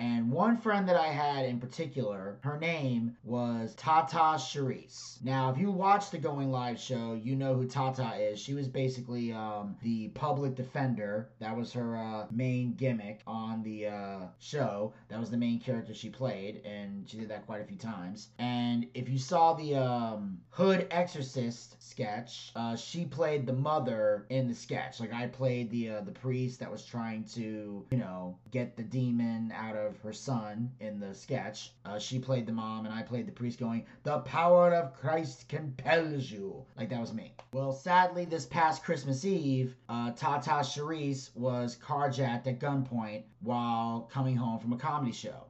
And one friend that I had in particular, her name was Tata Charisse. Now, if you watch the Going Live show, you know who Tata is. She was basically um, the public defender. That was her uh, main gimmick on the uh, show. That was the main character she played, and she did that quite a few times. And if you saw the um, Hood Exorcist sketch, uh, she played the mother in the sketch. Like I played the uh, the priest that was trying to, you know, get the demon out of her son in the sketch. Uh, she played the mom, and I played the priest, going, "The power of Christ compels you." Like that was me. Well, sadly, this past Christmas Eve, uh, Tata Charisse was carjacked at gunpoint while coming home from a comedy show.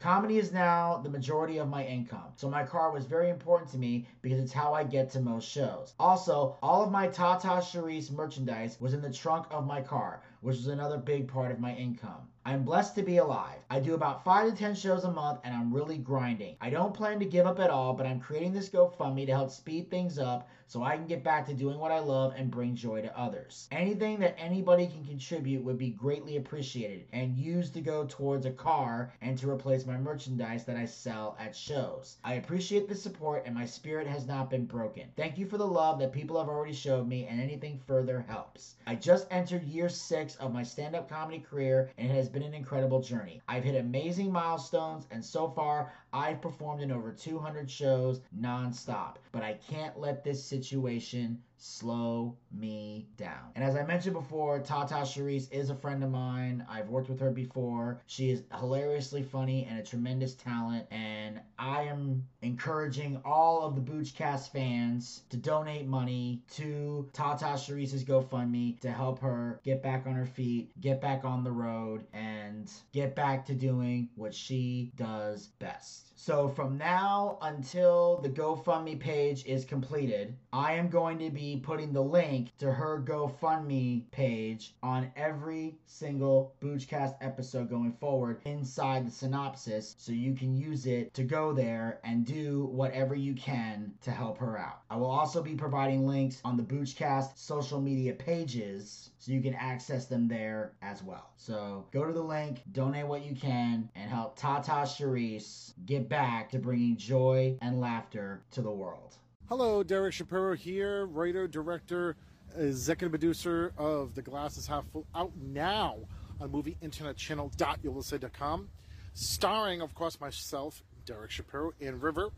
Comedy is now the majority of my income, so my car was very important to me because it's how I get to most shows. Also, all of my Tata Charisse merchandise was in the trunk of my car, which was another big part of my income. I'm blessed to be alive. I do about 5 to 10 shows a month and I'm really grinding. I don't plan to give up at all, but I'm creating this GoFundMe to help speed things up so I can get back to doing what I love and bring joy to others. Anything that anybody can contribute would be greatly appreciated and used to go towards a car and to replace my merchandise that I sell at shows. I appreciate the support and my spirit has not been broken. Thank you for the love that people have already showed me and anything further helps. I just entered year 6 of my stand-up comedy career and it has been an incredible journey. I've hit amazing milestones, and so far, I've performed in over 200 shows nonstop. But I can't let this situation slow me down. And as I mentioned before, Tata Charisse is a friend of mine. I've worked with her before. She is hilariously funny and a tremendous talent. And I am encouraging all of the Boochcast fans to donate money to Tata Charisse's GoFundMe to help her get back on her feet, get back on the road, and get back to doing what she does best. So from now until the GoFundMe page is completed, I am going to be putting the link to her GoFundMe page on every single Boochcast episode going forward inside the synopsis so you can use it to go there and do whatever you can to help her out. I will also be providing links on the Boochcast social media pages so you can access them there as well. So go to the link, donate what you can, and help Tata Charisse get back to bringing joy and laughter to the world. Hello, Derek Shapiro here, writer, director, executive producer of The Glass is Half Full, out now on movieinternetchannel.ulisa.com, starring, of course, myself, Derek Shapiro, in River.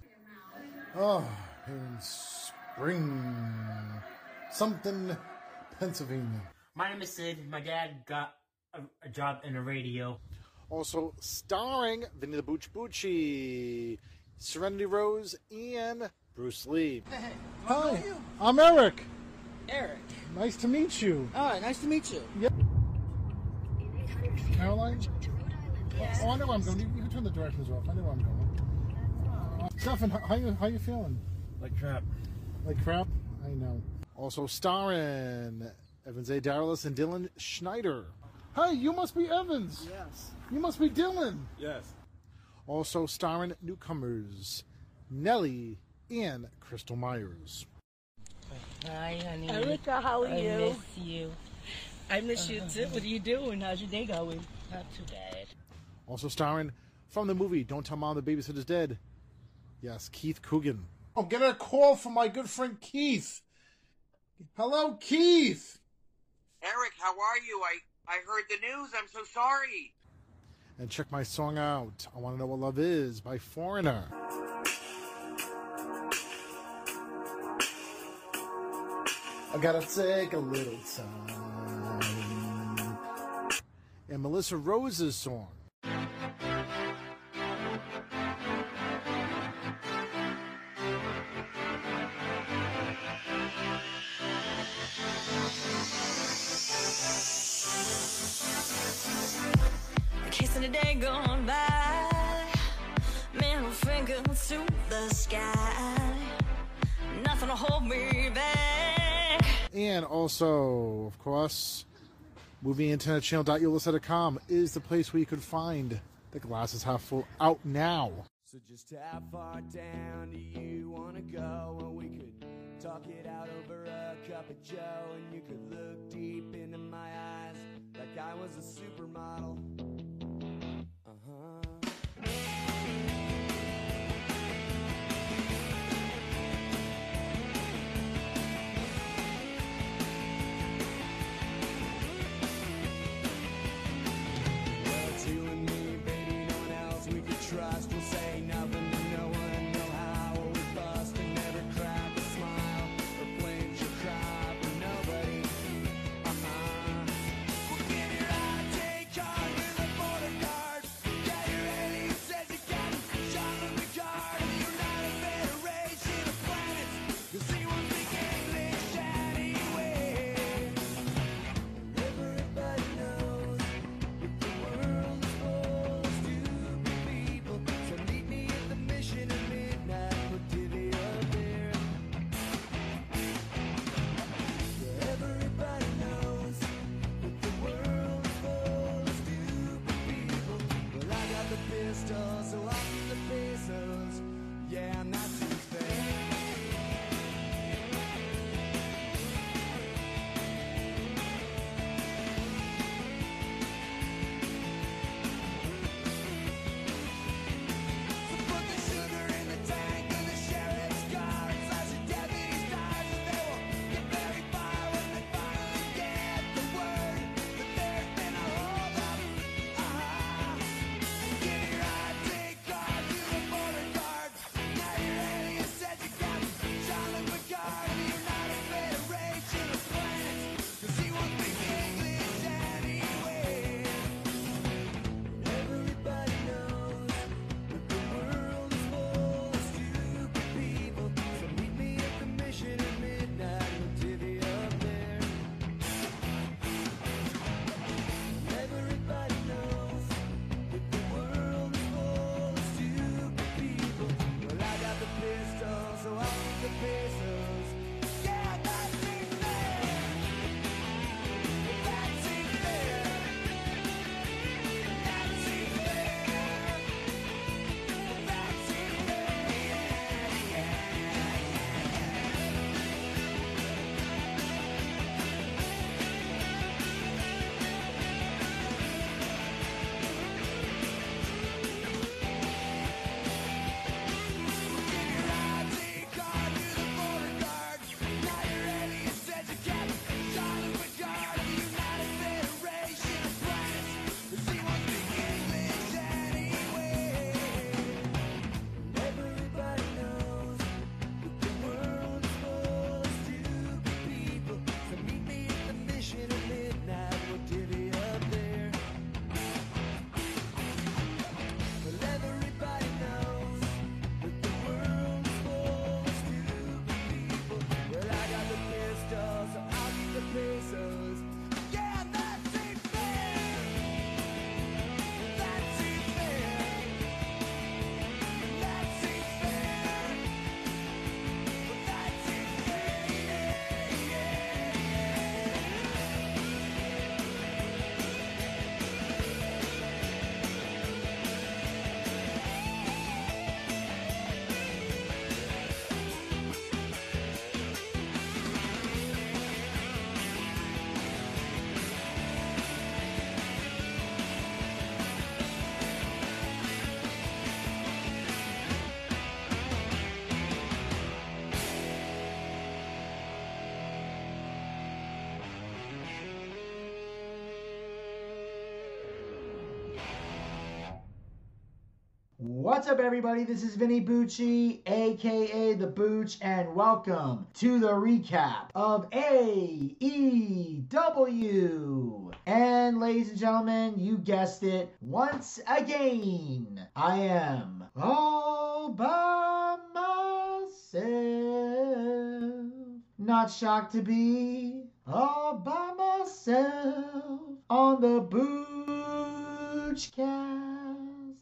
Oh, in spring, something, Pennsylvania. My name is Sid. My dad got a, a job in the radio. Also starring Vinny the Booch Bucci, Serenity Rose, and Bruce Lee. Hey, Hi, I'm Eric. Eric. Nice to meet you. All right, nice to meet you. Caroline? Oh, I know where I'm going. You, you can turn the directions off. I know where I'm going. Uh, Stefan, how, how you how you feeling? Like crap. Like crap? I know. Also starring Evans A. Darrellis and Dylan Schneider. Hey, you must be Evans. Yes. You must be Dylan. Yes. Also starring newcomers Nellie and Crystal Myers. Hi, honey. Erica, how are I you? miss you. I miss you too. What are you doing? How's your day going? Not too bad. Also starring from the movie Don't Tell Mom the Babysitter's Dead. Yes, Keith Coogan. Oh, I'm getting a call from my good friend Keith. Hello, Keith. Eric, how are you? I, I heard the news. I'm so sorry. And check my song out. I want to know what love is by Foreigner. I gotta take a little time. And Melissa Rose's song. Kissing a day gone by. Middle finger to the sky. Nothing to hold me back. And also, of course, movieinternetchannel.ulissa.com is the place where you can find the glasses half full out now. So just how far down do you wanna go? And we could talk it out over a cup of joe, and you could look deep into my eyes like I was a supermodel. What's up, everybody? This is Vinny Bucci, aka The Booch, and welcome to the recap of AEW. And, ladies and gentlemen, you guessed it, once again, I am all by myself. Not shocked to be all by myself on the Boochcast.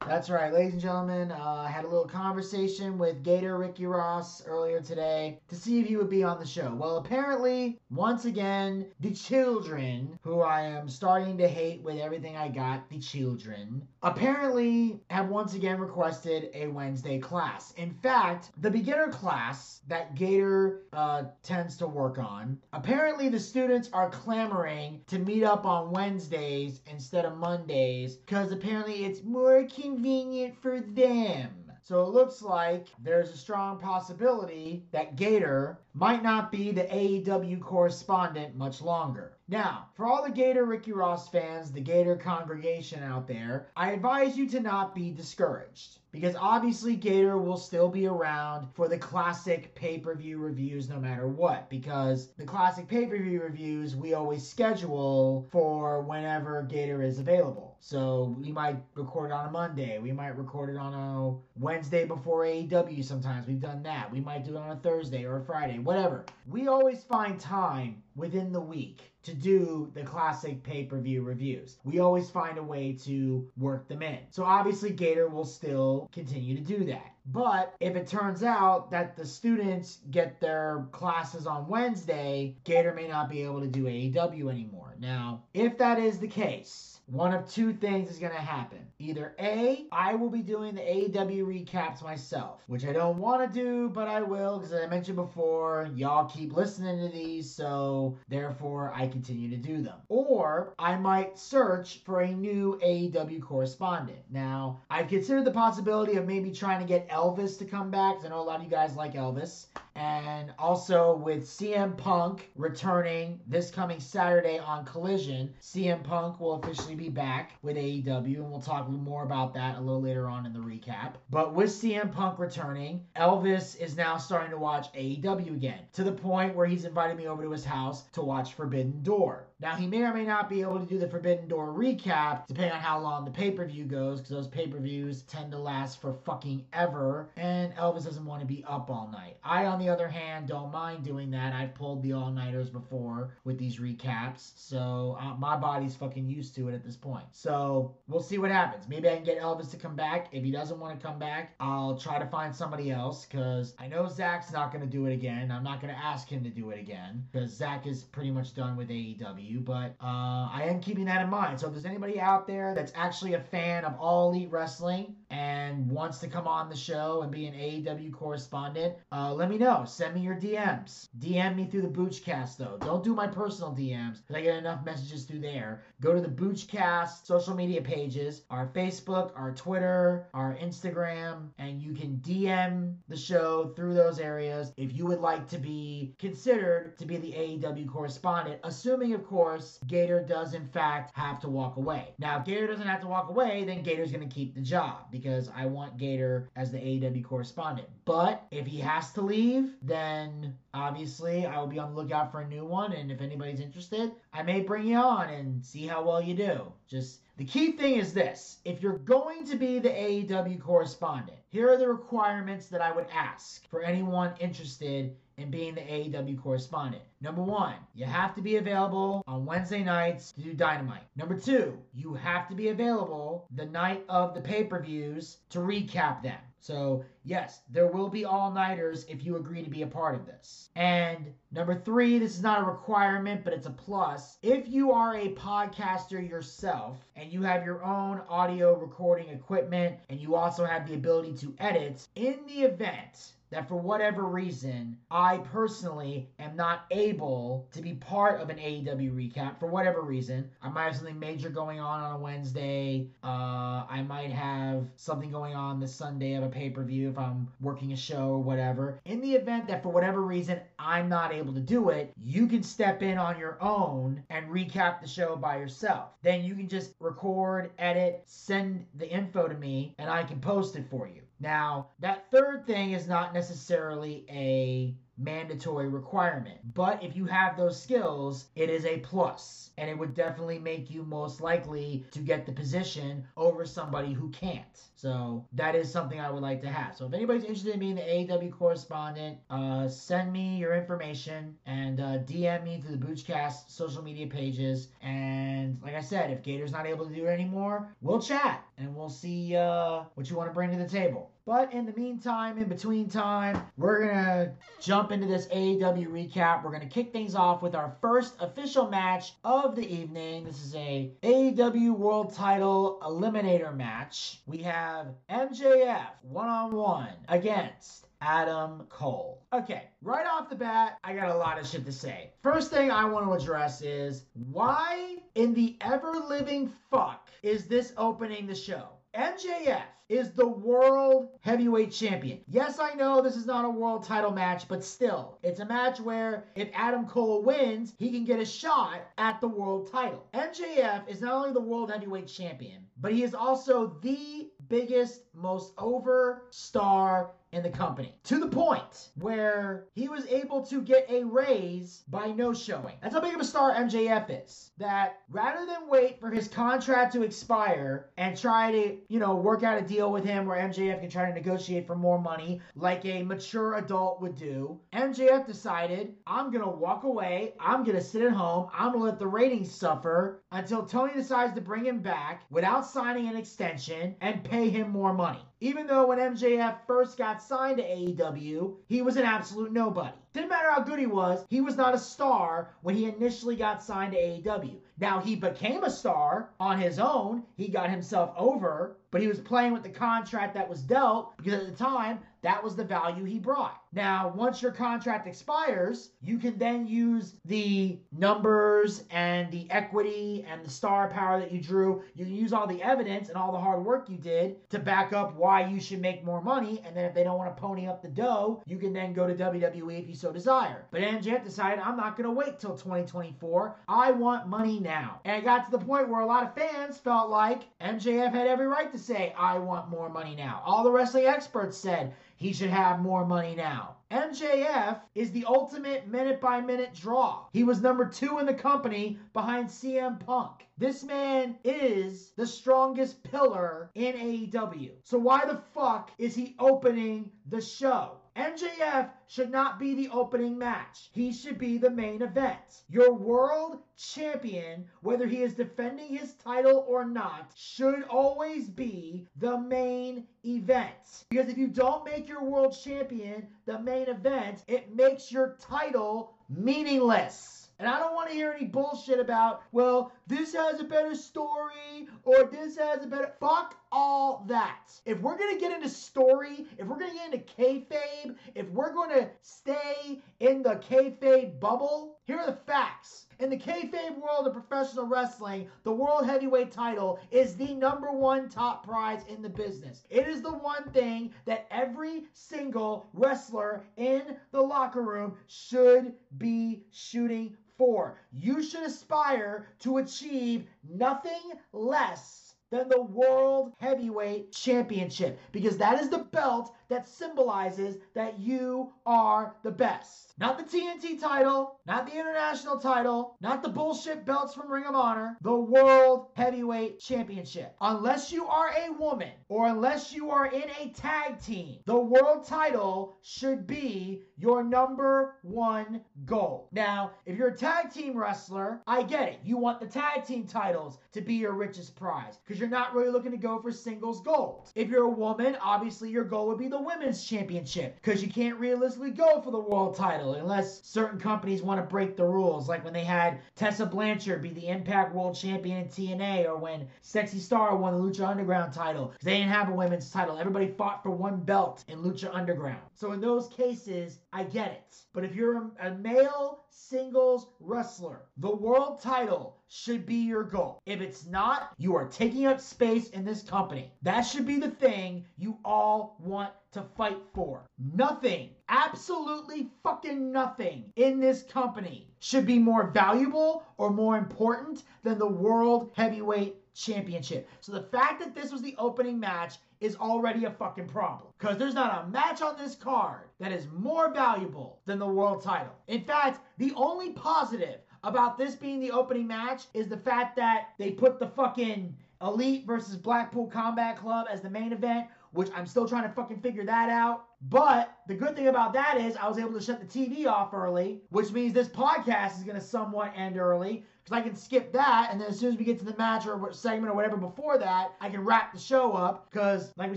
That's right, ladies and gentlemen. Uh, I had a little conversation with Gator Ricky Ross earlier today to see if he would be on the show. Well, apparently, once again, the children, who I am starting to hate with everything I got, the children, apparently have once again requested a Wednesday class. In fact, the beginner class that Gator uh, tends to work on, apparently the students are clamoring to meet up on Wednesdays instead of Mondays because apparently it's more convenient for them. So it looks like there's a strong possibility that Gator might not be the AEW correspondent much longer. Now, for all the Gator Ricky Ross fans, the Gator congregation out there, I advise you to not be discouraged. Because obviously, Gator will still be around for the classic pay per view reviews no matter what. Because the classic pay per view reviews we always schedule for whenever Gator is available. So we might record it on a Monday. We might record it on a Wednesday before AEW sometimes. We've done that. We might do it on a Thursday or a Friday, whatever. We always find time within the week to do the classic pay per view reviews. We always find a way to work them in. So obviously, Gator will still continue to do that. But if it turns out that the students get their classes on Wednesday, Gator may not be able to do AEW anymore. Now, if that is the case, one of two things is going to happen. Either A, I will be doing the AEW recaps myself, which I don't want to do, but I will because I mentioned before, y'all keep listening to these, so therefore I continue to do them. Or I might search for a new AEW correspondent. Now, I've considered the possibility of maybe trying to get Elvis to come back because I know a lot of you guys like Elvis. And also with CM Punk returning this coming Saturday on Collision, CM Punk will officially be back with AEW, and we'll talk more about that a little later on in the recap. But with CM Punk returning, Elvis is now starting to watch AEW again, to the point where he's invited me over to his house to watch Forbidden Door. Now, he may or may not be able to do the Forbidden Door recap, depending on how long the pay per view goes, because those pay per views tend to last for fucking ever, and Elvis doesn't want to be up all night. I, on the other hand, don't mind doing that. I've pulled the all nighters before with these recaps, so uh, my body's fucking used to it at this point. So we'll see what happens. Maybe I can get Elvis to come back. If he doesn't want to come back, I'll try to find somebody else, because I know Zach's not going to do it again. I'm not going to ask him to do it again, because Zach is pretty much done with AEW but uh, I am keeping that in mind. So if there's anybody out there that's actually a fan of All Elite Wrestling and wants to come on the show and be an AEW correspondent, uh, let me know. Send me your DMs. DM me through the Boochcast, though. Don't do my personal DMs because I get enough messages through there. Go to the Boochcast social media pages, our Facebook, our Twitter, our Instagram, and you can DM the show through those areas if you would like to be considered to be the AEW correspondent, assuming, of course, Gator does in fact have to walk away. Now, if Gator doesn't have to walk away, then Gator's going to keep the job because I want Gator as the AEW correspondent. But if he has to leave, then obviously I will be on the lookout for a new one. And if anybody's interested, I may bring you on and see how well you do. Just the key thing is this if you're going to be the AEW correspondent, here are the requirements that I would ask for anyone interested in being the AEW correspondent. Number one, you have to be available on Wednesday nights to do Dynamite. Number two, you have to be available the night of the pay per views to recap them. So, yes, there will be all nighters if you agree to be a part of this. And number three, this is not a requirement, but it's a plus. If you are a podcaster yourself and you have your own audio recording equipment and you also have the ability to edit, in the event that for whatever reason, I personally am not able to be part of an AEW recap for whatever reason. I might have something major going on on a Wednesday. Uh, I might have something going on this Sunday of a pay per view if I'm working a show or whatever. In the event that for whatever reason I'm not able to do it, you can step in on your own and recap the show by yourself. Then you can just record, edit, send the info to me, and I can post it for you. Now, that third thing is not necessarily a mandatory requirement. But if you have those skills, it is a plus, and it would definitely make you most likely to get the position over somebody who can't. So that is something I would like to have. So if anybody's interested in being the AEW correspondent, uh, send me your information and uh, DM me through the Boochcast social media pages. And like I said, if Gator's not able to do it anymore, we'll chat and we'll see uh, what you want to bring to the table. But in the meantime, in between time, we're going to jump into this AEW recap. We're going to kick things off with our first official match of the evening. This is a AEW World Title Eliminator match. We have MJF one-on-one against Adam Cole. Okay, right off the bat, I got a lot of shit to say. First thing I want to address is why in the ever living fuck is this opening the show? MJF is the world heavyweight champion. Yes, I know this is not a world title match, but still, it's a match where if Adam Cole wins, he can get a shot at the world title. MJF is not only the world heavyweight champion, but he is also the biggest, most over star in the company to the point where he was able to get a raise by no showing. That's how big of a star MJF is. That rather than wait for his contract to expire and try to, you know, work out a deal with him where MJF can try to negotiate for more money like a mature adult would do, MJF decided, I'm going to walk away. I'm going to sit at home. I'm going to let the ratings suffer until Tony decides to bring him back without signing an extension and pay him more money. Even though when MJF first got signed to AEW, he was an absolute nobody. Didn't matter how good he was, he was not a star when he initially got signed to AEW. Now he became a star on his own, he got himself over, but he was playing with the contract that was dealt because at the time, that was the value he brought. Now, once your contract expires, you can then use the numbers and the equity and the star power that you drew. You can use all the evidence and all the hard work you did to back up why you should make more money. And then if they don't want to pony up the dough, you can then go to WWE if you so desire. But MJF decided, I'm not going to wait till 2024. I want money now. And it got to the point where a lot of fans felt like MJF had every right to say, I want more money now. All the wrestling experts said, he should have more money now. MJF is the ultimate minute by minute draw. He was number two in the company behind CM Punk. This man is the strongest pillar in AEW. So why the fuck is he opening the show? MJF should not be the opening match. He should be the main event. Your world champion, whether he is defending his title or not, should always be the main event. Because if you don't make your world champion the main event, it makes your title meaningless. And I don't want to hear any bullshit about, well, this has a better story or this has a better. Fuck all that. If we're to get into story, if we're to get into kayfabe, if we're to stay in the kayfabe bubble, here are the facts. In the kayfabe world of professional wrestling, the World Heavyweight title is the number one top prize in the business. It is the one thing that every single wrestler in the locker room should be shooting for. You should aspire to achieve nothing less than the World Heavyweight Championship because that is the belt that symbolizes that you are the best. Not the TNT title, not the international title, not the bullshit belts from Ring of Honor, the World Heavyweight Championship. Unless you are a woman or unless you are in a tag team, the world title should be your number one goal. Now, if you're a tag team wrestler, I get it. You want the tag team titles to be your richest prize because you're not really looking to go for singles gold. If you're a woman, obviously your goal would be the women's championship because you can't realistically go for the world title unless certain companies want to break the rules, like when they had Tessa Blanchard be the Impact World Champion in TNA, or when Sexy Star won the Lucha Underground title. They didn't have a women's title. Everybody fought for one belt in Lucha Underground. So in those cases, I get it. But if you're a male singles wrestler. The world title should be your goal. If it's not, you are taking up space in this company. That should be the thing you all want to fight for. Nothing, absolutely fucking nothing in this company should be more valuable or more important than the World Heavyweight Championship. So the fact that this was the opening match is already a fucking problem. Because there's not a match on this card that is more valuable than the world title. In fact, the only positive about this being the opening match is the fact that they put the fucking Elite versus Blackpool Combat Club as the main event, which I'm still trying to fucking figure that out. But the good thing about that is I was able to shut the TV off early, which means this podcast is going to somewhat end early because I can skip that, and then as soon as we get to the match or segment or whatever before that, I can wrap the show up. Because, like we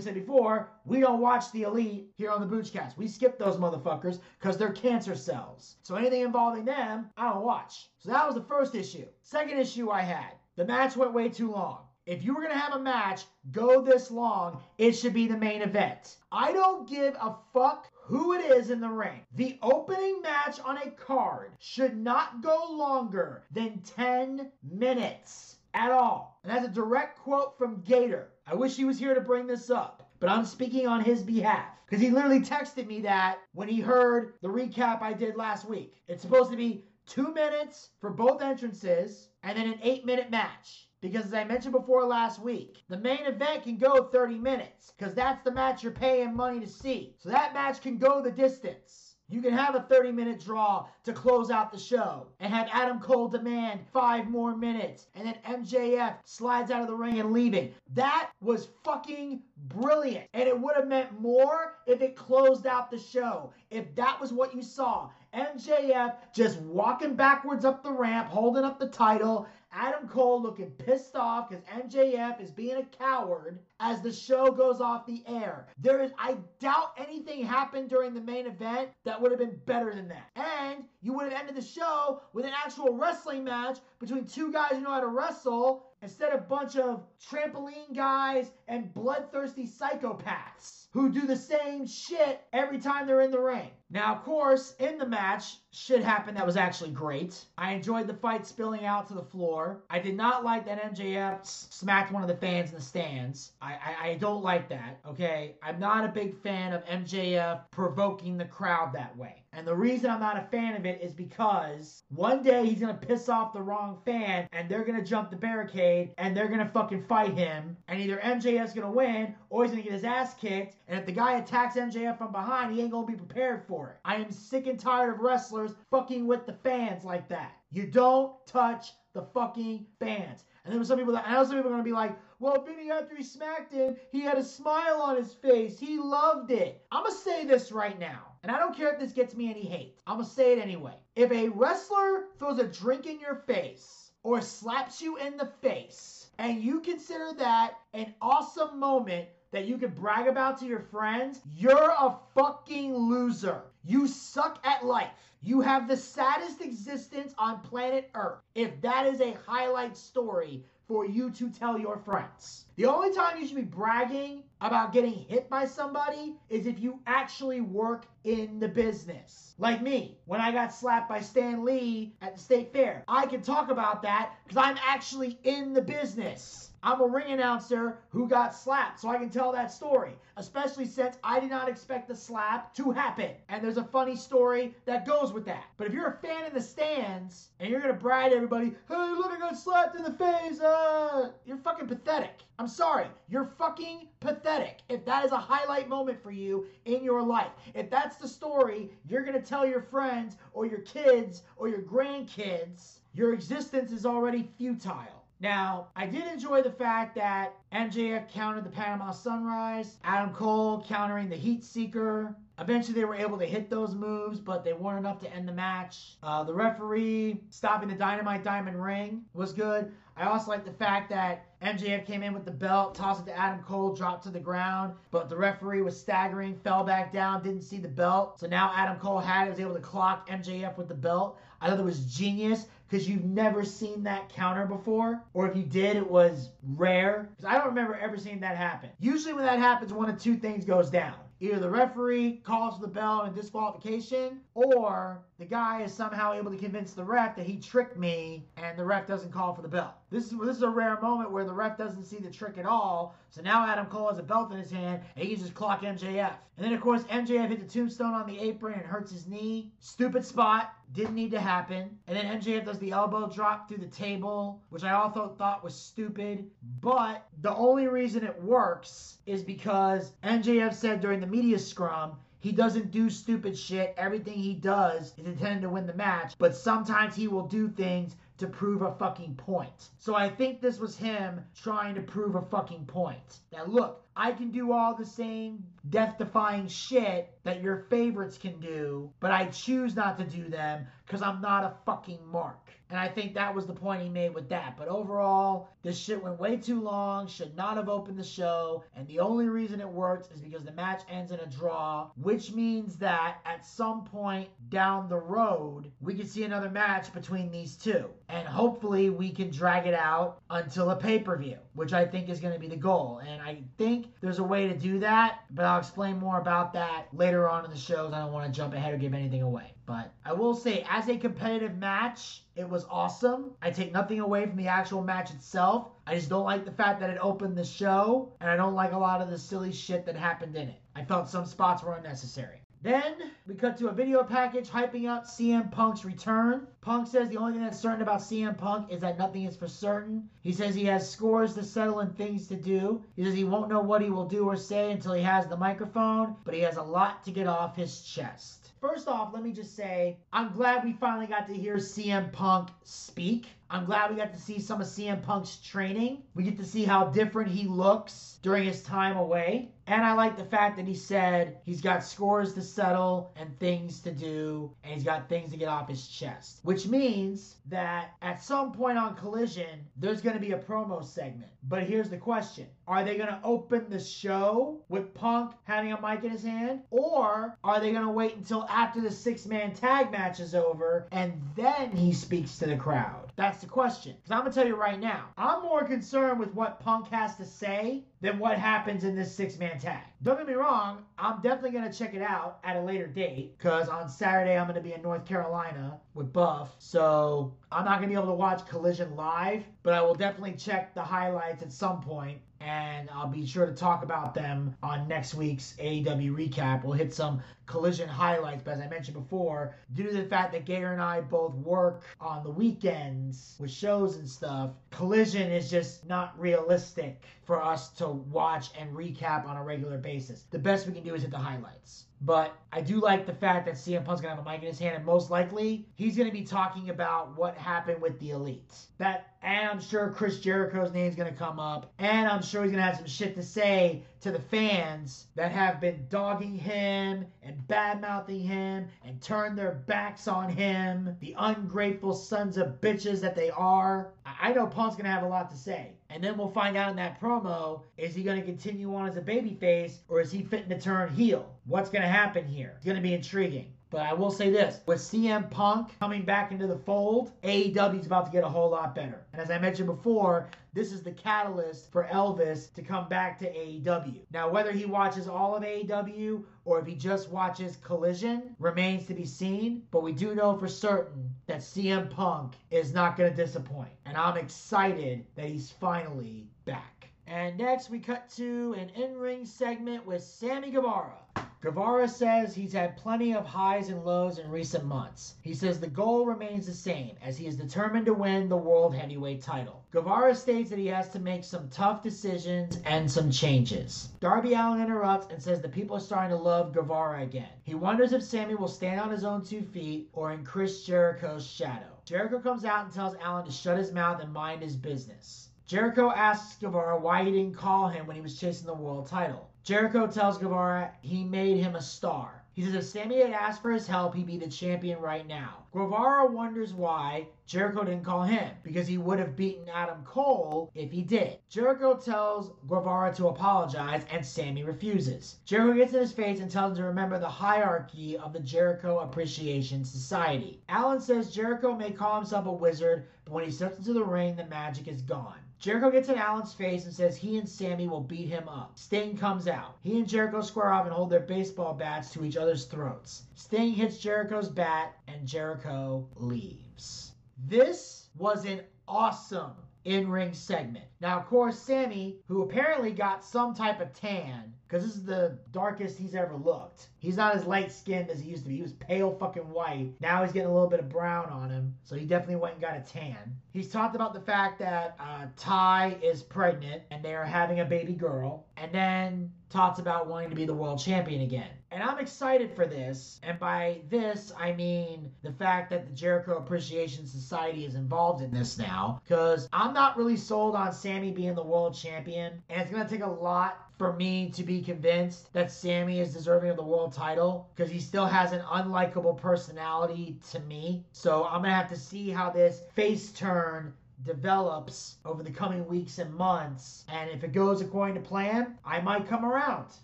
said before, we don't watch the Elite here on the Boochcast. We skip those motherfuckers because they're cancer cells. So anything involving them, I don't watch. So that was the first issue. Second issue I had, the match went way too long. If you were going to have a match go this long, it should be the main event. I don't give a fuck who it is in the ring. The opening match on a card should not go longer than 10 minutes at all. And that's a direct quote from Gator. I wish he was here to bring this up, but I'm speaking on his behalf. Because he literally texted me that when he heard the recap I did last week. It's supposed to be two minutes for both entrances and then an eight minute match. Because as I mentioned before last week, the main event can go 30 minutes because that's the match you're paying money to see. So that match can go the distance. You can have a 30 minute draw to close out the show and have Adam Cole demand five more minutes and then MJF slides out of the ring and leaving. That was fucking brilliant. And it would have meant more if it closed out the show. If that was what you saw. MJF just walking backwards up the ramp, holding up the title, Adam Cole looking pissed off because MJF is being a coward as the show goes off the air. There is, I doubt anything happened during the main event that would have been better than that. And you would have ended the show with an actual wrestling match between two guys who know how to wrestle instead of a bunch of trampoline guys and bloodthirsty psychopaths who do the same shit every time they're in the ring. Now, of course, in the match, shit happened that was actually great. I enjoyed the fight spilling out to the floor. I did not like that MJF smacked one of the fans in the stands. I, I, I don't like that, okay? I'm not a big fan of MJF provoking the crowd that way. And the reason I'm not a fan of it is because one day he's gonna piss off the wrong fan and they're gonna jump the barricade and they're gonna fucking fight him. And either MJF's gonna win or he's gonna get his ass kicked. And if the guy attacks MJF from behind, he ain't gonna be prepared for it. I am sick and tired of wrestlers fucking with the fans like that. You don't touch the fucking fans. And then some people that I know some people are gonna be like, well, Vinny after he smacked him, he had a smile on his face. He loved it. I'm gonna say this right now. And I don't care if this gets me any hate. I'm gonna say it anyway. If a wrestler throws a drink in your face or slaps you in the face, and you consider that an awesome moment that you can brag about to your friends, you're a fucking loser. You suck at life. You have the saddest existence on planet Earth. If that is a highlight story for you to tell your friends. The only time you should be bragging about getting hit by somebody is if you actually work in the business. Like me, when I got slapped by Stan Lee at the state fair. I can talk about that because I'm actually in the business. I'm a ring announcer who got slapped, so I can tell that story, especially since I did not expect the slap to happen. And there's a funny story that goes with that. But if you're a fan in the stands and you're gonna brag to everybody, hey, look, I got slapped in the face, uh, you're fucking pathetic. I'm sorry, you're fucking pathetic. If that is a highlight moment for you in your life, if that's the story you're gonna tell your friends or your kids or your grandkids, your existence is already futile. Now, I did enjoy the fact that MJF countered the Panama Sunrise, Adam Cole countering the Heat Seeker. Eventually, they were able to hit those moves, but they weren't enough to end the match. Uh, the referee stopping the Dynamite Diamond Ring was good. I also like the fact that MJF came in with the belt, tossed it to Adam Cole, dropped to the ground, but the referee was staggering, fell back down, didn't see the belt. So now Adam Cole had it, was able to clock MJF with the belt. I thought it was genius because you've never seen that counter before, or if you did, it was rare. I don't remember ever seeing that happen. Usually, when that happens, one of two things goes down. either the referee calls for the bell and disqualification, or the guy is somehow able to convince the ref that he tricked me and the ref doesn't call for the bell. This is this is a rare moment where the ref doesn't see the trick at all. So now Adam Cole has a belt in his hand and he just clock MJF. And then of course MJF hit the tombstone on the apron and hurts his knee. Stupid spot. Didn't need to happen. And then MJF does the elbow drop through the table, which I also thought was stupid. But the only reason it works is because MJF said during the media scrum he doesn't do stupid shit. Everything he does is intended to win the match, but sometimes he will do things to prove a fucking point. So I think this was him trying to prove a fucking point. That look, I can do all the same death defying shit that your favorites can do, but I choose not to do them because I'm not a fucking mark. And I think that was the point he made with that. But overall, this shit went way too long, should not have opened the show. And the only reason it works is because the match ends in a draw, which means that at some point down the road, we can see another match between these two. And hopefully we can drag it out until a pay per view, which I think is going to be the goal. And I think there's a way to do that, but I'll explain more about that later on in the shows. I don't want to jump ahead or give anything away. But I will say, as a competitive match, it was awesome. I take nothing away from the actual match itself. I just don't like the fact that it opened the show, and I don't like a lot of the silly shit that happened in it. I felt some spots were unnecessary. Then we cut to a video package hyping up CM Punk's return. Punk says the only thing that's certain about CM Punk is that nothing is for certain. He says he has scores to settle and things to do. He says he won't know what he will do or say until he has the microphone, but he has a lot to get off his chest. First off, let me just say, I'm glad we finally got to hear CM Punk speak. I'm glad we got to see some of CM Punk's training. We get to see how different he looks during his time away. And I like the fact that he said he's got scores to settle and things to do, and he's got things to get off his chest. Which means that at some point on Collision, there's going to be a promo segment. But here's the question Are they going to open the show with Punk having a mic in his hand? Or are they going to wait until after the six man tag match is over and then he speaks to the crowd? That's the question. Because I'm going to tell you right now, I'm more concerned with what Punk has to say than what happens in this six man tag. Don't get me wrong, I'm definitely going to check it out at a later date because on Saturday I'm going to be in North Carolina with Buff. So I'm not going to be able to watch Collision live, but I will definitely check the highlights at some point and I'll be sure to talk about them on next week's AEW recap. We'll hit some collision highlights, but as I mentioned before, due to the fact that Gator and I both work on the weekends with shows and stuff, collision is just not realistic for us to watch and recap on a regular basis. The best we can do is hit the highlights. But I do like the fact that CM Punk's gonna have a mic in his hand, and most likely he's gonna be talking about what happened with the elite. That, and I'm sure Chris Jericho's name's gonna come up, and I'm sure he's gonna have some shit to say to the fans that have been dogging him and bad mouthing him and turned their backs on him, the ungrateful sons of bitches that they are. I know Punk's gonna have a lot to say. And then we'll find out in that promo is he going to continue on as a babyface or is he fitting to turn heel? What's going to happen here? It's going to be intriguing. But I will say this with CM Punk coming back into the fold, AEW is about to get a whole lot better. And as I mentioned before, this is the catalyst for Elvis to come back to AEW. Now, whether he watches all of AEW or if he just watches Collision remains to be seen, but we do know for certain that CM Punk is not going to disappoint. And I'm excited that he's finally back. And next, we cut to an in ring segment with Sammy Guevara. Guevara says he's had plenty of highs and lows in recent months. He says the goal remains the same, as he is determined to win the World Heavyweight title. Guevara states that he has to make some tough decisions and some changes. Darby Allin interrupts and says the people are starting to love Guevara again. He wonders if Sammy will stand on his own two feet or in Chris Jericho's shadow. Jericho comes out and tells Allin to shut his mouth and mind his business. Jericho asks Guevara why he didn't call him when he was chasing the world title. Jericho tells Guevara he made him a star. He says if Sammy had asked for his help, he'd be the champion right now. Guevara wonders why Jericho didn't call him because he would have beaten Adam Cole if he did. Jericho tells Guevara to apologize and Sammy refuses. Jericho gets in his face and tells him to remember the hierarchy of the Jericho Appreciation Society. Allin says Jericho may call himself a wizard, but when he steps into the ring, the magic is gone. Jericho gets in Allin's face and says he and Sammy will beat him up. Sting comes out. He and Jericho square off and hold their baseball bats to each other's throats. Sting hits Jericho's bat and Jericho leaves. This was an awesome in ring segment. Now, of course, Sammy, who apparently got some type of tan, because this is the darkest he's ever looked. He's not as light skinned as he used to be. He was pale fucking white. Now he's getting a little bit of brown on him. So he definitely went and got a tan. He's talked about the fact that uh, Ty is pregnant and they are having a baby girl. And then talks about wanting to be the world champion again. And I'm excited for this. And by this, I mean the fact that the Jericho Appreciation Society is involved in this now. Because I'm not really sold on Sammy being the world champion. And it's going to take a lot for me to be convinced that Sammy is deserving of the world title because he still has an unlikable personality to me. So I'm going to have to see how this face turn develops over the coming weeks and months. And if it goes according to plan, I might come around.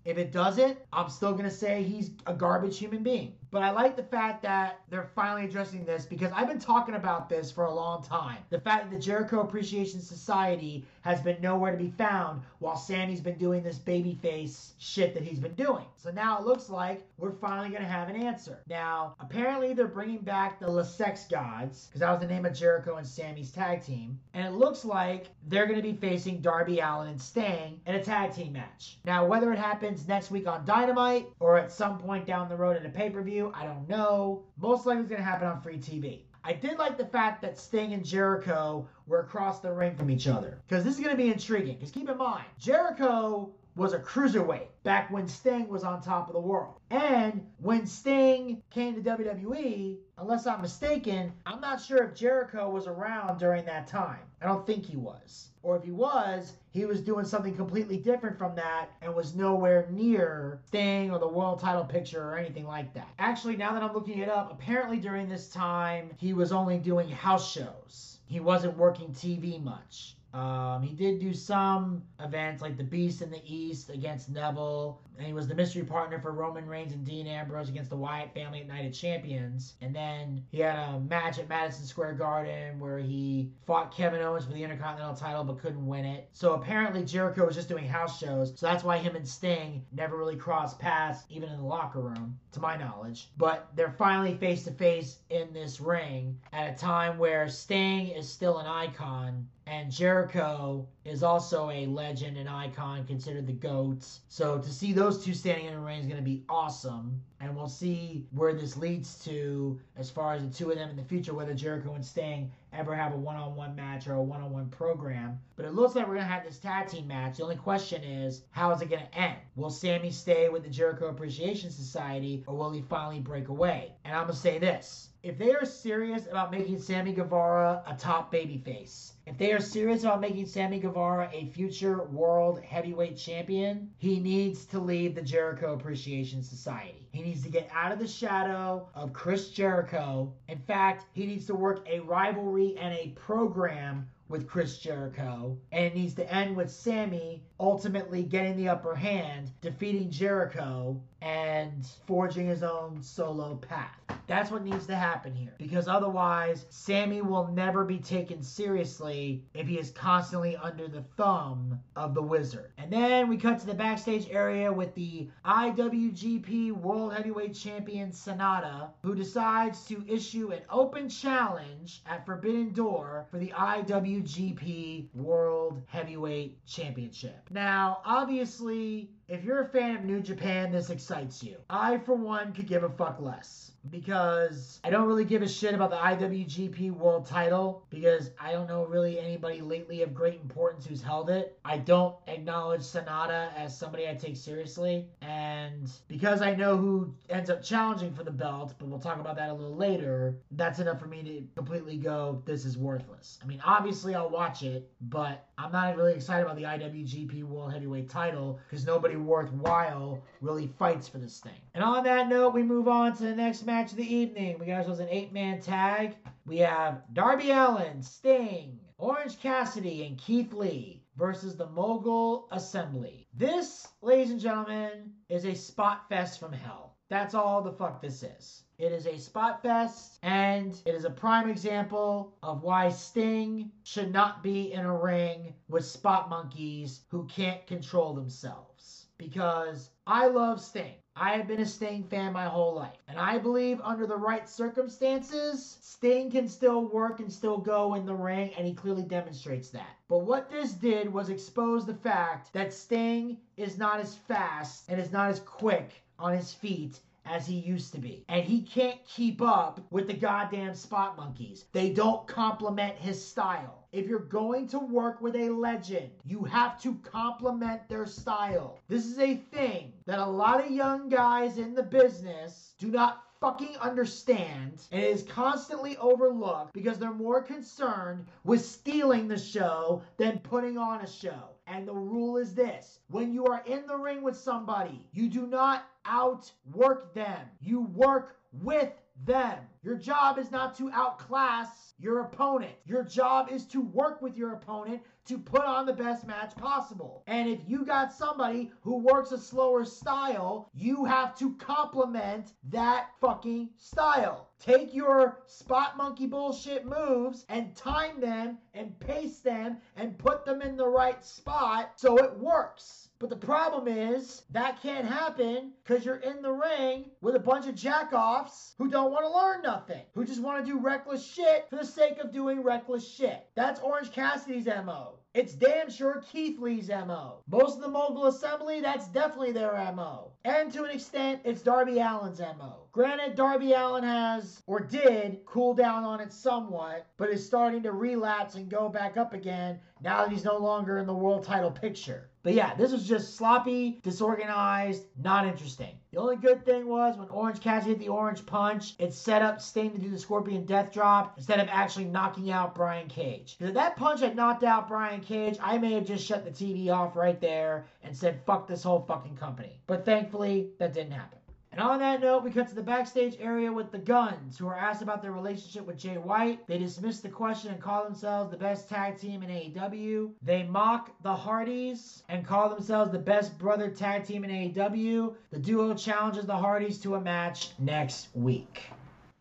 If it doesn't, I'm still going to say he's a garbage human being. But I like the fact that they're finally addressing this because I've been talking about this for a long time. The fact that the Jericho Appreciation Society has been nowhere to be found while Sammy's been doing this babyface shit that he's been doing. So now it looks like we're finally going to have an answer. Now, apparently they're bringing back the Le Sex Gods because that was the name of Jericho and Sammy's tag team. And it looks like they're going to be facing Darby Allin and Sting in a tag team match. Now, whether it happens next week on Dynamite or at some point down the road in a pay per view, I don't know. Most likely it's going to happen on free TV. I did like the fact that Sting and Jericho were across the ring from each other because this is going to be intriguing. Because keep in mind, Jericho was a cruiserweight back when Sting was on top of the world. And when Sting came to WWE, unless I'm mistaken, I'm not sure if Jericho was around during that time. I don't think he was. Or if he was, he was doing something completely different from that and was nowhere near Sting or the world title picture or anything like that. Actually, now that I'm looking it up, apparently during this time, he was only doing house shows. He wasn't working TV much. Um, he did do some events like the Beast in the East against Neville, and he was the mystery partner for Roman Reigns and Dean Ambrose against the Wyatt family at Night of Champions. And then he had a match at Madison Square Garden where he fought Kevin Owens for the Intercontinental title but couldn't win it. So apparently Jericho was just doing house shows, so that's why him and Sting never really crossed paths, even in the locker room, to my knowledge. But they're finally face to face in this ring at a time where Sting is still an icon and Jericho is also a legend and icon, considered the GOAT. So to see those two standing in the ring is going to be awesome. And we'll see where this leads to as far as the two of them in the future, whether Jericho and Sting ever have a one on one match or a one on one program. But it looks like we're going to have this tag team match. The only question is, how is it going to end? Will Sammy stay with the Jericho Appreciation Society or will he finally break away? And I'm going to say this if they are serious about making Sammy Guevara a top babyface, if they are serious about making Sammy Guevara a future world heavyweight champion, he needs to leave the Jericho Appreciation Society. He needs to get out of the shadow of Chris Jericho. In fact, he needs to work a rivalry and a program with Chris Jericho, and it needs to end with Sammy ultimately getting the upper hand, defeating Jericho, and forging his own solo path. That's what needs to happen here. Because otherwise, Sammy will never be taken seriously if he is constantly under the thumb of the wizard. And then we cut to the backstage area with the IWGP World Heavyweight Champion Sanada, who decides to issue an open challenge at Forbidden Door for the IWGP World Heavyweight Championship. Now, obviously, if you're a fan of New Japan, this excites you. I, for one, could give a fuck less because I don't really give a shit about the IWGP World title because I don't know really anybody lately of great importance who's held it. I don't acknowledge Sanada as somebody I take seriously, and because I know who ends up challenging for the belt, but we'll talk about that a little later, that's enough for me to completely go, this is worthless. I mean, obviously I'll watch it, but I'm not really excited about the IWGP World Heavyweight title because nobody worthwhile really fights for this thing. And on that note, we move on to the next match match of the evening, we got ourselves an eight man tag. We have Darby Allin, Sting, Orange Cassidy, and Keith Lee versus the Mogul Embassy. This, ladies and gentlemen, is a spot fest from hell. That's all the fuck this is. It is a spot fest, and it is a prime example of why Sting should not be in a ring with spot monkeys who can't control themselves. Because I love Sting. I have been a Sting fan my whole life. And I believe under the right circumstances, Sting can still work and still go in the ring, and he clearly demonstrates that. But what this did was expose the fact that Sting is not as fast and is not as quick on his feet as he used to be. And he can't keep up with the goddamn spot monkeys. They don't complement his style. If you're going to work with a legend, you have to complement their style. This is a thing that a lot of young guys in the business do not fucking understand and is constantly overlooked because they're more concerned with stealing the show than putting on a show. And the rule is this when you are in the ring with somebody, you do not outwork them, you work with them. Your job is not to outclass your opponent. Your job is to work with your opponent to put on the best match possible. And if you got somebody who works a slower style, you have to complement that fucking style. Take your spot monkey bullshit moves and time them and pace them and put them in the right spot so it works. But the problem is that can't happen because you're in the ring with a bunch of jackoffs who don't want to learn nothing, who just want to do reckless shit for the sake of doing reckless shit. That's Orange Cassidy's MO. It's damn sure Keith Lee's MO. Most of the Mogul Embassy, that's definitely their MO. And to an extent, it's Darby Allin's MO. Granted, Darby Allin has, or did, cool down on it somewhat, but is starting to relapse and go back up again now that he's no longer in the world title picture. But yeah, this was just sloppy, disorganized, not interesting. The only good thing was when Orange Cassidy hit the orange punch, it set up Sting to do the Scorpion Death Drop instead of actually knocking out Brian Cage. Because if that punch had knocked out Brian Cage, I may have just shut the TV off right there and said, fuck this whole fucking company. But thankfully, that didn't happen. And on that note, we cut to the backstage area with the Guns, who are asked about their relationship with Jay White. They dismiss the question and call themselves the best tag team in AEW. They mock the Hardys and call themselves the best brother tag team in AEW. The duo challenges the Hardys to a match next week.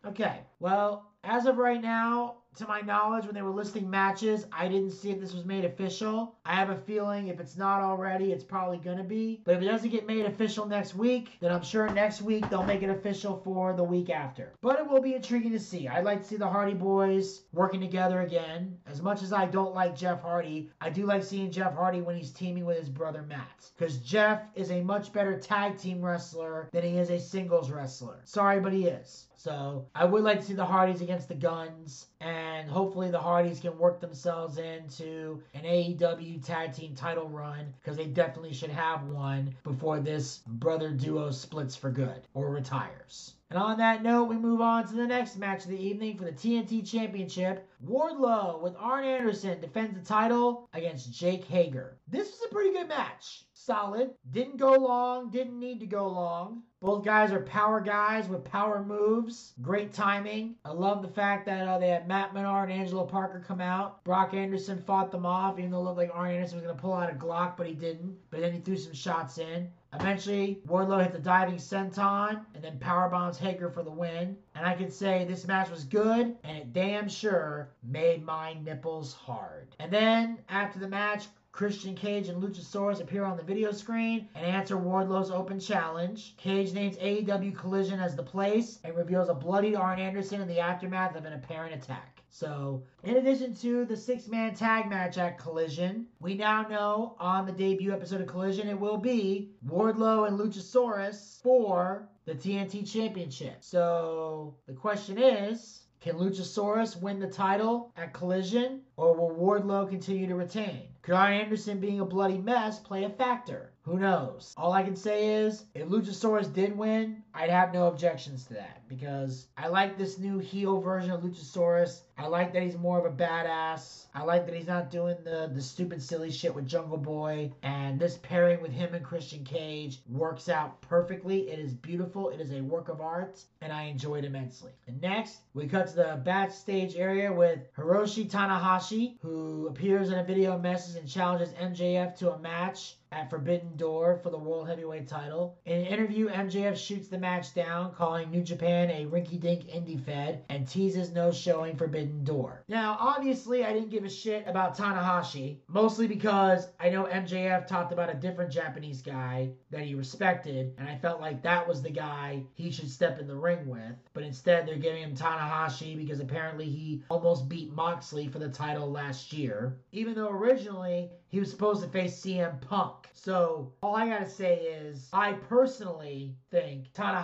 Okay, well, as of right now, to my knowledge, when they were listing matches, I didn't see if this was made official. I have a feeling if it's not already, it's probably going to be. But if it doesn't get made official next week, then I'm sure next week they'll make it official for the week after. But it will be intriguing to see. I'd like to see the Hardy Boys working together again. As much as I don't like Jeff Hardy, I do like seeing Jeff Hardy when he's teaming with his brother Matt. Because Jeff is a much better tag team wrestler than he is a singles wrestler. Sorry, but he is. So I would like to see the Hardys against the Guns, and hopefully the Hardys can work themselves into an AEW tag team title run because they definitely should have one before this brother duo splits for good or retires. And on that note, we move on to the next match of the evening for the TNT Championship. Wardlow with Arn Anderson defends the title against Jake Hager. This was a pretty good match. Solid. Didn't go long, didn't need to go long. Both guys are power guys with power moves. Great timing. I love the fact that uh, they had Matt Menard and Angelo Parker come out. Brock Anderson fought them off, even though it looked like Arn Anderson was going to pull out a Glock, but he didn't. But then he threw some shots in. Eventually, Wardlow hit the diving senton and then power bombs Hager for the win. And I can say this match was good and it damn sure made my nipples hard. And then after the match, Christian Cage and Luchasaurus appear on the video screen and answer Wardlow's open challenge. Cage names AEW Collision as the place and reveals a bloodied Arn Anderson in the aftermath of an apparent attack. So, in addition to the six man tag match at Collision, we now know on the debut episode of Collision it will be Wardlow and Luchasaurus for the TNT Championship. So, the question is can Luchasaurus win the title at Collision, or will Wardlow continue to retain? Could Anderson being a bloody mess play a factor? Who knows? All I can say is, if Luchasaurus did win, I'd have no objections to that because I like this new heel version of Luchasaurus. I like that he's more of a badass. I like that he's not doing the the stupid silly shit with Jungle Boy. And this pairing with him and Christian Cage works out perfectly. It is beautiful. It is a work of art, and I enjoy it immensely. And next, we cut to the backstage area with Hiroshi Tanahashi, who appears in a video message and challenges MJF to a match at Forbidden Door for the World Heavyweight title. In an interview, MJF shoots the match down, calling New Japan a rinky dink indie fed, and teases no showing Forbidden Door. Now, obviously, I didn't give a shit about Tanahashi, mostly because I know MJF talked about a different Japanese guy that he respected, and I felt like that was the guy he should step in the ring with. But instead, they're giving him Tanahashi because apparently he almost beat Moxley for the title last year, even though originally he was supposed to face CM Punk. So all I gotta say is, I personally think Tanahashi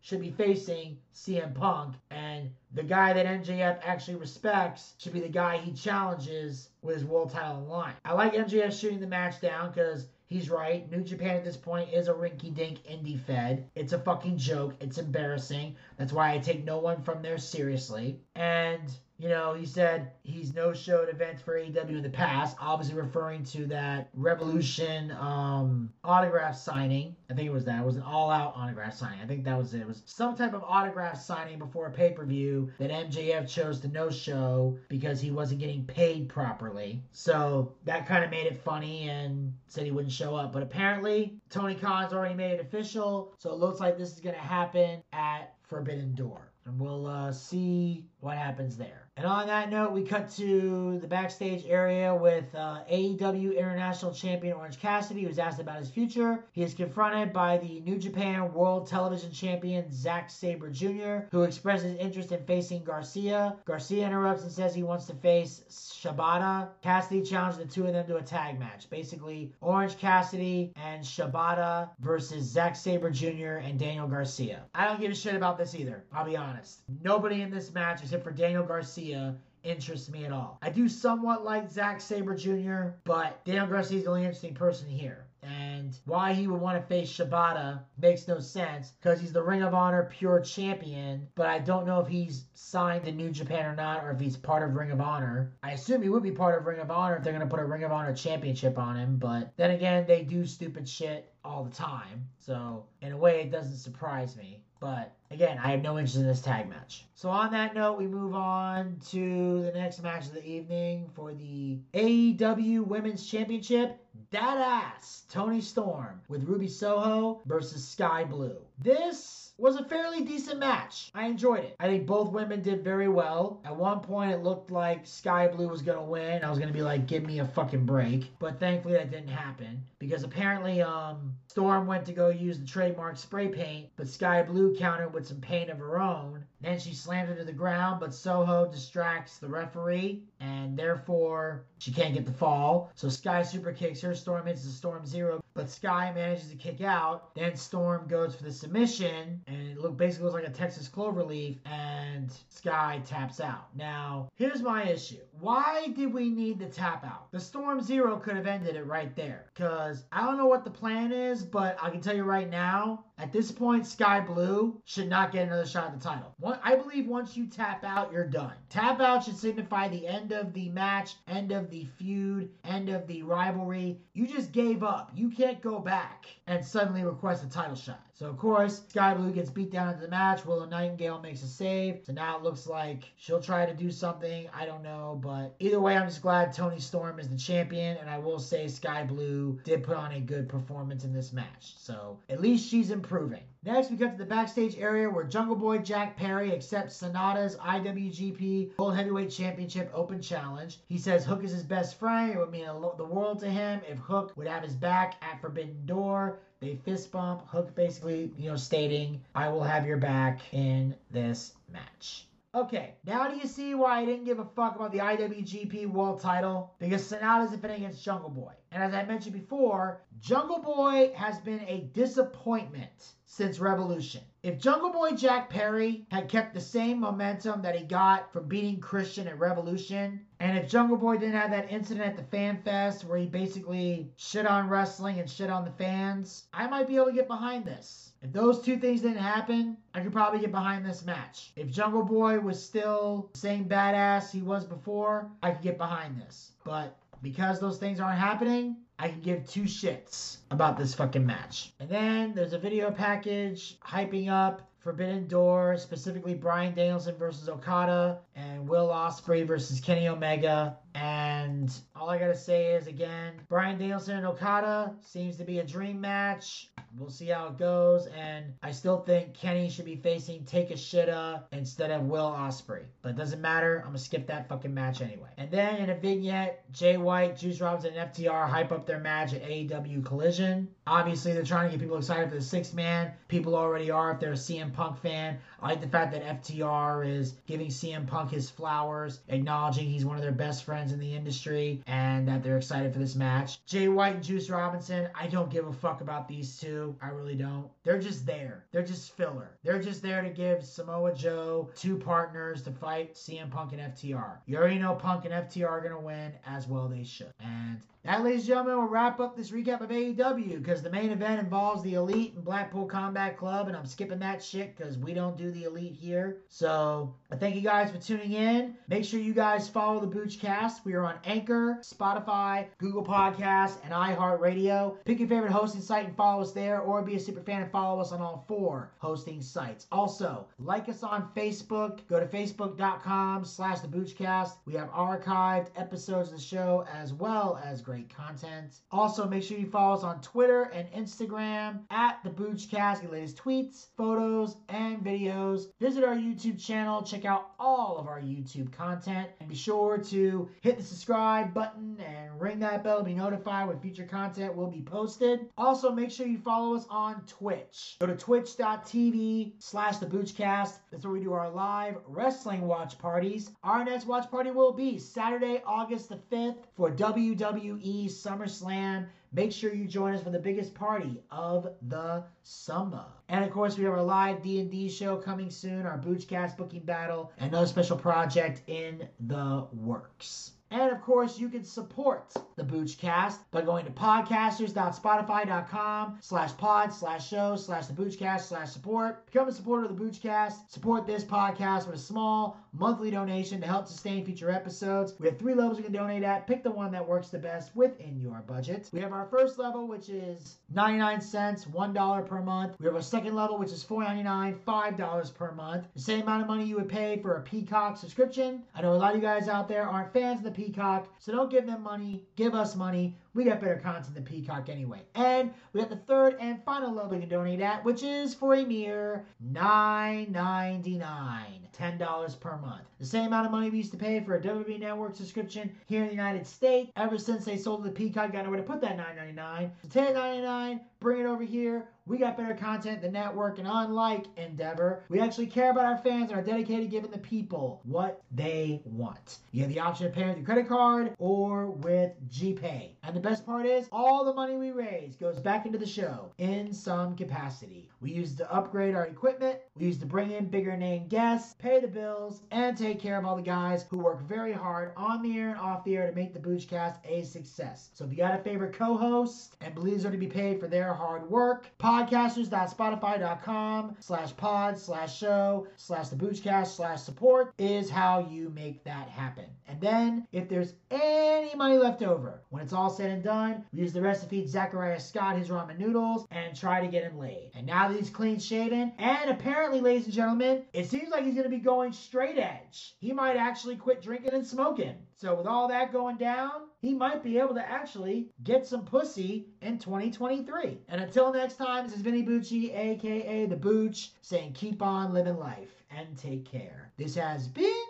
should be facing CM Punk, and the guy that MJF actually respects should be the guy he challenges with his world title in line. I like MJF shooting the match down because He's right. New Japan at this point is a rinky dink indie fed. It's a fucking joke. It's embarrassing. That's why I take no one from there seriously. And you know, he said he's no showed events for AEW in the past, obviously referring to that Revolution um, autograph signing. I think it was that. It was an all out autograph signing. I think that was it. It was some type of autograph signing before a pay per view that MJF chose to no show because he wasn't getting paid properly. So that kind of made it funny and said he wouldn't show up. But apparently, Tony Khan's already made it official. So it looks like this is going to happen at Forbidden Door. And we'll uh, see what happens there. And on that note, we cut to the backstage area with uh, AEW International Champion Orange Cassidy, who's asked about his future. He is confronted by the New Japan World Television Champion Zack Sabre Jr., who expresses interest in facing Garcia. Garcia interrupts and says he wants to face Shibata. Cassidy challenges the two of them to a tag match. Basically, Orange Cassidy and Shibata versus Zack Sabre Jr. and Daniel Garcia. I don't give a shit about this either, I'll be honest. Nobody in this match except for Daniel Garcia interests me at all. I do somewhat like Zack Sabre Jr., but Daniel Garcia is the only interesting person here. And why he would want to face Shibata makes no sense because he's the Ring of Honor pure champion, but I don't know if he's signed to New Japan or not, or if he's part of Ring of Honor. I assume he would be part of Ring of Honor if they're going to put a Ring of Honor championship on him, but then again, they do stupid shit all the time. So, in a way, it doesn't surprise me. But again, I have no interest in this tag match. So on that note, we move on to the next match of the evening for the AEW Women's Championship. That ass Toni Storm with Ruby Soho versus Skye Blue. This was a fairly decent match. I enjoyed it. I think both women did very well. At one point, it looked like Skye Blue was to win. I was to be like, give me a fucking break. But thankfully, that didn't happen because apparently, um, Storm went to go use the trademark spray paint, but Skye Blue countered with some paint of her own. Then she slammed her to the ground, but Soho distracts the referee, and therefore she can't get the fall. So Skye super kicks her. Storm hits the Storm Zero, but Skye manages to kick out. Then Storm goes for the submission, and it look basically looks like a Texas cloverleaf, and Skye taps out. Now, here's my issue. Why did we need the tap out? The Storm Zero could have ended it right there. Because I don't know what the plan is, but I can tell you right now, at this point, Skye Blue should not get another shot at the title. One, I believe once you tap out, you're done. Tap out should signify the end of the match, end of the feud, end of the rivalry. You just gave up. You can't go back and suddenly request a title shot. So of course, Skye Blue gets beat down into the match. Willow Nightingale makes a save. So now it looks like she'll try to do something. I don't know, but either way, I'm just glad Toni Storm is the champion, and I will say Skye Blue did put on a good performance in this match. So at least she's improving. Next, we got to the backstage area where Jungle Boy Jack Perry accepts Sanada's IWGP World Heavyweight Championship Open Challenge. He says Hook is his best friend. It would mean the world to him if Hook would have his back at Forbidden Door. They fist bump. Hook basically, you know, stating, I will have your back in this match. Okay, now do you see why I didn't give a fuck about the IWGP World title? Because Sanada's defending against Jungle Boy. And as I mentioned before, Jungle Boy has been a disappointment since Revolution. If Jungle Boy Jack Perry had kept the same momentum that he got from beating Christian at Revolution, and if Jungle Boy didn't have that incident at the Fan Fest where he basically shit on wrestling and shit on the fans, I might be able to get behind this. If those two things didn't happen, I could probably get behind this match. If Jungle Boy was still the same badass he was before, I could get behind this. But because those things aren't happening, I can give two shits about this fucking match. And then there's a video package hyping up Forbidden Door, specifically Bryan Danielson versus Okada and Will Ospreay versus Kenny Omega. And all I gotta say is again, Bryan Danielson and Okada seems to be a dream match. We'll see how it goes. And I still think Kenny should be facing Takeshita instead of Will Ospreay. But it doesn't matter. I'm gonna skip that fucking match anyway. And then in a vignette, Jay White, Juice Robinson, and FTR hype up their match at AEW Collision. Obviously, they're trying to get people excited for the six man. People already are if they're a CM Punk fan. I like the fact that FTR is giving CM Punk his flowers, acknowledging he's one of their best friends in the industry, and that they're excited for this match. Jay White and Juice Robinson, I don't give a fuck about these two. I really don't. They're just there. They're just filler. They're just there to give Samoa Joe two partners to fight CM Punk and FTR. You already know Punk and FTR are going to win, as well they should. And that, ladies and gentlemen, will wrap up this recap of AEW because the main event involves the Elite and Blackpool Combat Club, and I'm skipping that shit because we don't do the Elite here. So I thank you guys for tuning in. Make sure you guys follow the Boochcast. We are on Anchor, Spotify, Google Podcasts, and iHeartRadio. Pick your favorite hosting site and follow us there, or be a super fan and follow us on all four hosting sites. Also, like us on Facebook. Go to facebook.com slash the Boochcast. We have archived episodes of the show as well as great content. Also, make sure you follow us on Twitter and Instagram at the Boochcast. Get latest tweets, photos, and videos. Visit our YouTube channel. Check out all of our YouTube content. And be sure to hit the subscribe button and ring that bell to be notified when future content will be posted. Also, make sure you follow us on Twitch. Go to twitch.tv slash the Boochcast. That's where we do our live wrestling watch parties. Our next watch party will be Saturday, August the 5th for WWE SummerSlam. Make sure you join us for the biggest party of the summer. And of course, we have our live D&D show coming soon, our Boochcast booking battle, and another special project in the works. And of course, you can support the Boochcast by going to podcasters.spotify.com slash pod slash show slash the Boochcast slash support. Become a supporter of the Boochcast. Support this podcast with a small monthly donation to help sustain future episodes. We have three levels you can donate at. Pick the one that works the best within your budget. We have our first level, which is 99 cents, $1 per month. We have our second level, which is $4.99, $5 per month. The same amount of money you would pay for a Peacock subscription. I know a lot of you guys out there aren't fans of the Peacock, so don't give them money. Give us money. We got better content than Peacock anyway. And we got the third and final level you can donate at, which is for a mere $9.99. $10 per month. The same amount of money we used to pay for a WWE Network subscription here in the United States. Ever since they sold the Peacock, got nowhere to put that $9.99. So $10.99, bring it over here. We got better content than network, and unlike Endeavor, we actually care about our fans and are dedicated to giving the people what they want. You have the option of paying with your credit card or with GPay. And the best part is, all the money we raise goes back into the show in some capacity. We use to upgrade our equipment, we use to bring in bigger name guests, pay the bills, and take care of all the guys who work very hard on the air and off the air to make the Boochcast a success. So if you got a favorite co-host and believes they're to be paid for their hard work, podcasters.spotify.com slash pod slash show slash the Boochcast slash support is how you make that happen. And then if there's any money left over, when it's all said and done, we use the rest to Zachariah Scott his ramen noodles and try to get him laid. And now that he's clean shaven, and apparently, ladies and gentlemen, it seems like he's going to be going straight edge. He might actually quit drinking and smoking. So with all that going down, he might be able to actually get some pussy in 2023. And until next time, this is Vinny Bucci, aka The Booch, saying keep on living life and take care. This has been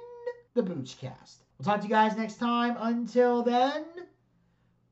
the Boochcast. We'll talk to you guys next time. Until then,